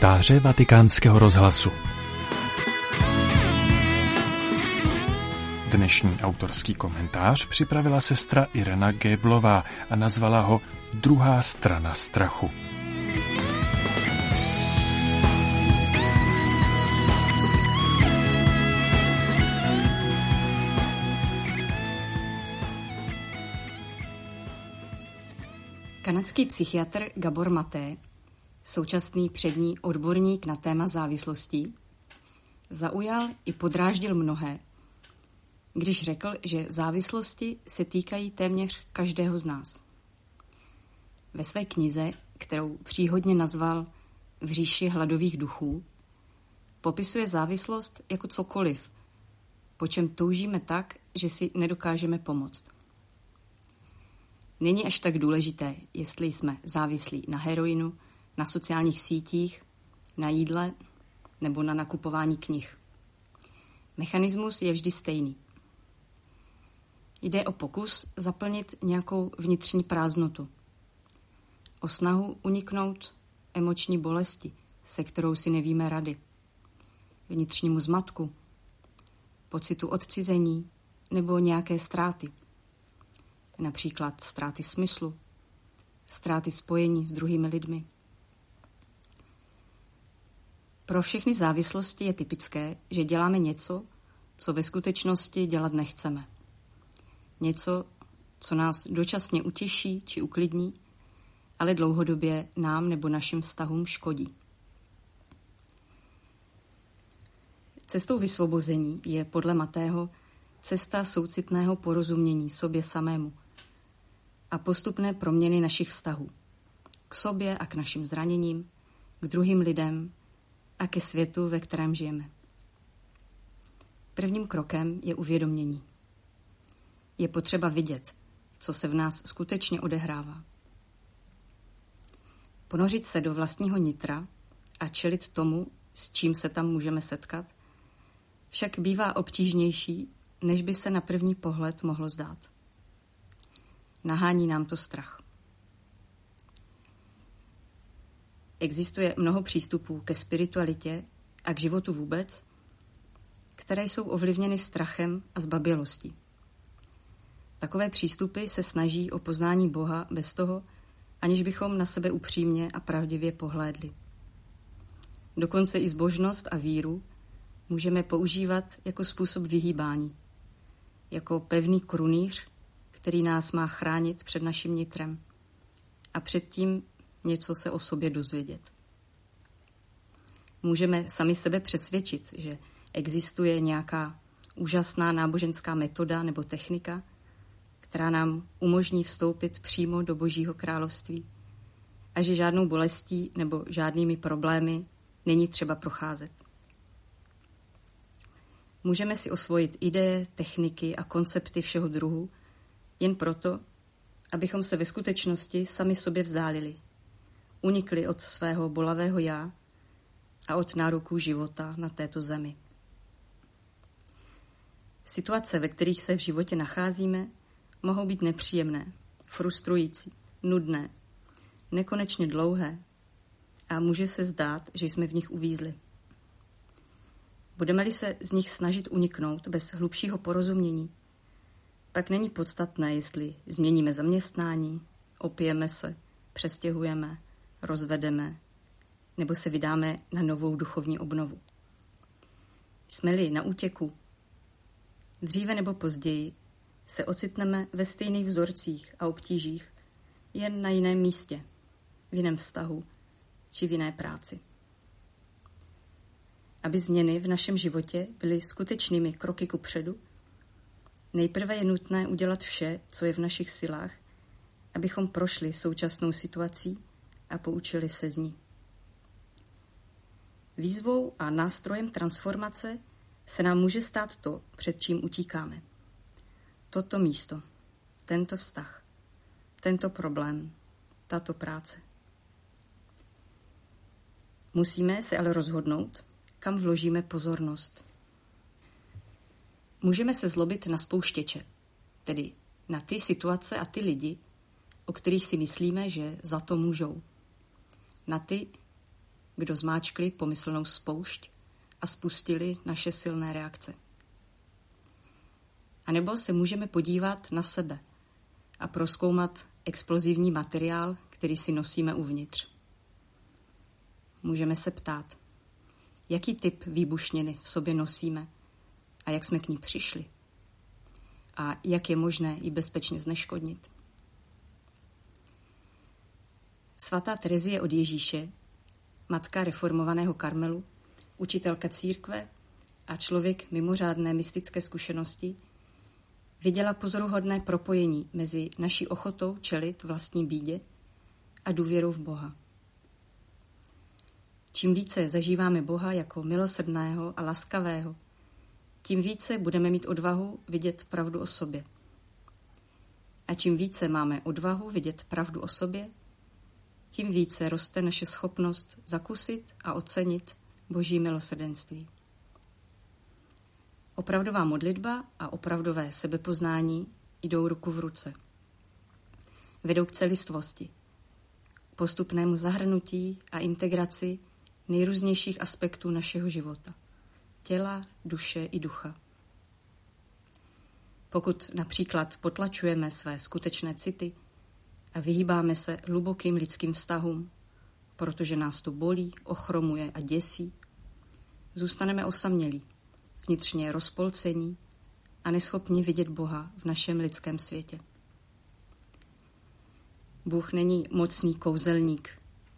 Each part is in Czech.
komentáře vatikánského rozhlasu. Dnešní autorský komentář připravila sestra Irena Géblová a nazvala ho Druhá strana strachu. Kanadský psychiatr Gabor Maté, současný přední odborník na téma závislostí, zaujal i podráždil mnohé, když řekl, že závislosti se týkají téměř každého z nás. Ve své knize, kterou příhodně nazval V říši hladových duchů, popisuje závislost jako cokoliv, po čem toužíme tak, že si nedokážeme pomoct. Není až tak důležité, jestli jsme závislí na heroinu, na sociálních sítích, na jídle nebo na nakupování knih. Mechanismus je vždy stejný. Jde o pokus zaplnit nějakou vnitřní prázdnotu. O snahu uniknout emoční bolesti, se kterou si nevíme rady. Vnitřnímu zmatku, pocitu odcizení nebo nějaké ztráty například ztráty smyslu, ztráty spojení s druhými lidmi. Pro všechny závislosti je typické, že děláme něco, co ve skutečnosti dělat nechceme. Něco, co nás dočasně utěší či uklidní, ale dlouhodobě nám nebo našim vztahům škodí. Cestou vysvobození je podle Matého cesta soucitného porozumění sobě samému – a postupné proměny našich vztahů. K sobě a k našim zraněním, k druhým lidem a ke světu, ve kterém žijeme. Prvním krokem je uvědomění. Je potřeba vidět, co se v nás skutečně odehrává. Ponořit se do vlastního nitra a čelit tomu, s čím se tam můžeme setkat, však bývá obtížnější, než by se na první pohled mohlo zdát. Nahání nám to strach. Existuje mnoho přístupů ke spiritualitě a k životu vůbec, které jsou ovlivněny strachem a zbabělostí. Takové přístupy se snaží o poznání Boha bez toho, aniž bychom na sebe upřímně a pravdivě pohlédli. Dokonce i zbožnost a víru můžeme používat jako způsob vyhýbání, jako pevný krunýř, který nás má chránit před naším nitrem a předtím něco se o sobě dozvědět. Můžeme sami sebe přesvědčit, že existuje nějaká úžasná náboženská metoda nebo technika, která nám umožní vstoupit přímo do Božího království a že žádnou bolestí nebo žádnými problémy není třeba procházet. Můžeme si osvojit ideje, techniky a koncepty všeho druhu, jen proto, abychom se ve skutečnosti sami sobě vzdálili. Unikli od svého bolavého já a od nároků života na této zemi. Situace, ve kterých se v životě nacházíme, mohou být nepříjemné, frustrující, nudné, nekonečně dlouhé a může se zdát, že jsme v nich uvízli. Budeme-li se z nich snažit uniknout bez hlubšího porozumění, pak není podstatné, jestli změníme zaměstnání, opijeme se, přestěhujeme, rozvedeme nebo se vydáme na novou duchovní obnovu. Jsme-li na útěku, dříve nebo později se ocitneme ve stejných vzorcích a obtížích, jen na jiném místě, v jiném vztahu či v jiné práci. Aby změny v našem životě byly skutečnými kroky ku předu, Nejprve je nutné udělat vše, co je v našich silách, abychom prošli současnou situací a poučili se z ní. Výzvou a nástrojem transformace se nám může stát to, před čím utíkáme. Toto místo, tento vztah, tento problém, tato práce. Musíme se ale rozhodnout, kam vložíme pozornost. Můžeme se zlobit na spouštěče, tedy na ty situace a ty lidi, o kterých si myslíme, že za to můžou. Na ty, kdo zmáčkli pomyslnou spoušť a spustili naše silné reakce. A nebo se můžeme podívat na sebe a proskoumat explozivní materiál, který si nosíme uvnitř. Můžeme se ptát, jaký typ výbušniny v sobě nosíme a jak jsme k ní přišli a jak je možné ji bezpečně zneškodnit. Svatá Terezie od Ježíše, matka reformovaného Karmelu, učitelka církve a člověk mimořádné mystické zkušenosti, viděla pozoruhodné propojení mezi naší ochotou čelit vlastní bídě a důvěrou v Boha. Čím více zažíváme Boha jako milosrdného a laskavého, tím více budeme mít odvahu vidět pravdu o sobě. A čím více máme odvahu vidět pravdu o sobě, tím více roste naše schopnost zakusit a ocenit Boží milosrdenství. Opravdová modlitba a opravdové sebepoznání jdou ruku v ruce. Vedou k celistvosti, postupnému zahrnutí a integraci nejrůznějších aspektů našeho života těla, duše i ducha. Pokud například potlačujeme své skutečné city a vyhýbáme se hlubokým lidským vztahům, protože nás to bolí, ochromuje a děsí, zůstaneme osamělí, vnitřně rozpolcení a neschopni vidět Boha v našem lidském světě. Bůh není mocný kouzelník,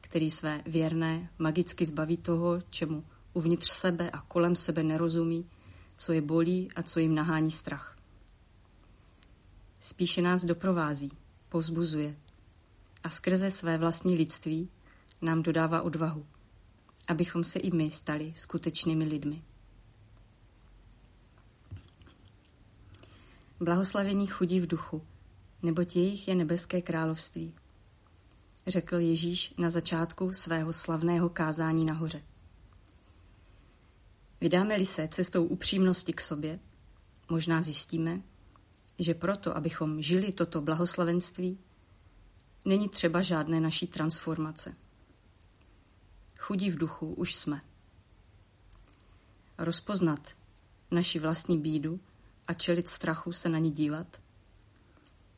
který své věrné magicky zbaví toho, čemu uvnitř sebe a kolem sebe nerozumí, co je bolí a co jim nahání strach. Spíše nás doprovází, povzbuzuje a skrze své vlastní lidství nám dodává odvahu, abychom se i my stali skutečnými lidmi. Blahoslavení chudí v duchu, neboť jejich je nebeské království, řekl Ježíš na začátku svého slavného kázání nahoře. Vydáme-li se cestou upřímnosti k sobě, možná zjistíme, že proto, abychom žili toto blahoslavenství, není třeba žádné naší transformace. Chudí v duchu už jsme. Rozpoznat naši vlastní bídu a čelit strachu se na ní dívat,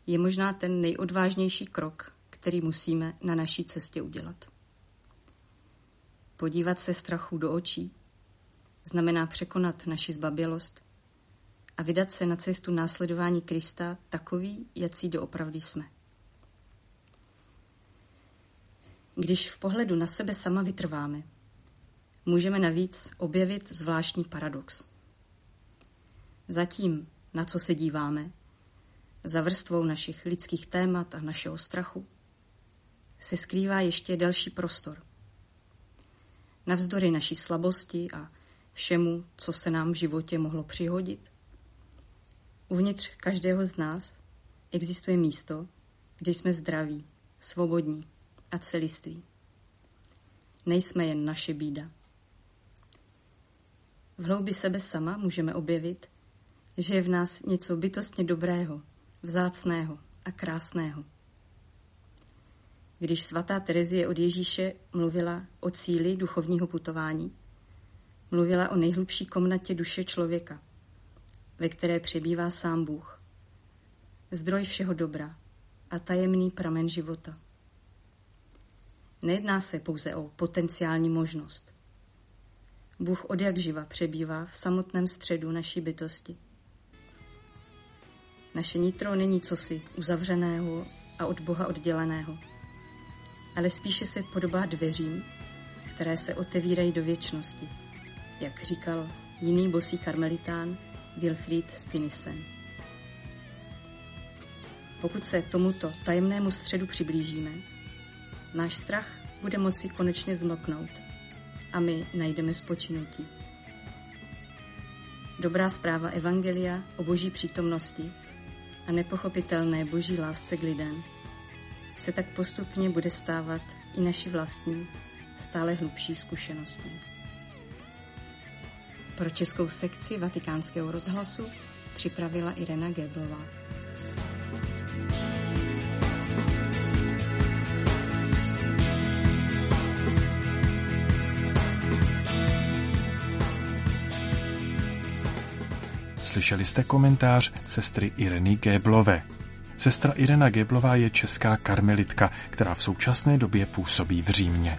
je možná ten nejodvážnější krok, který musíme na naší cestě udělat. Podívat se strachu do očí znamená překonat naši zbabělost a vydat se na cestu následování Krista takový, jací doopravdy jsme. Když v pohledu na sebe sama vytrváme, můžeme navíc objevit zvláštní paradox. Zatím, na co se díváme, za vrstvou našich lidských témat a našeho strachu, se skrývá ještě další prostor. Navzdory naší slabosti a všemu, co se nám v životě mohlo přihodit? Uvnitř každého z nás existuje místo, kde jsme zdraví, svobodní a celiství. Nejsme jen naše bída. V hloubi sebe sama můžeme objevit, že je v nás něco bytostně dobrého, vzácného a krásného. Když svatá Terezie od Ježíše mluvila o cíli duchovního putování, Mluvila o nejhlubší komnatě duše člověka, ve které přebývá sám Bůh. Zdroj všeho dobra a tajemný pramen života. Nejedná se pouze o potenciální možnost. Bůh od jak živa přebývá v samotném středu naší bytosti. Naše nitro není cosi uzavřeného a od Boha odděleného, ale spíše se podobá dveřím, které se otevírají do věčnosti jak říkal jiný bosý karmelitán Wilfried Stinisen. Pokud se tomuto tajemnému středu přiblížíme, náš strach bude moci konečně zmlknout a my najdeme spočinutí. Dobrá zpráva Evangelia o boží přítomnosti a nepochopitelné boží lásce k lidem se tak postupně bude stávat i naši vlastní, stále hlubší zkušeností. Pro českou sekci vatikánského rozhlasu připravila Irena Geblová. Slyšeli jste komentář sestry Ireny Géblové. Sestra Irena Géblová je česká karmelitka, která v současné době působí v Římě.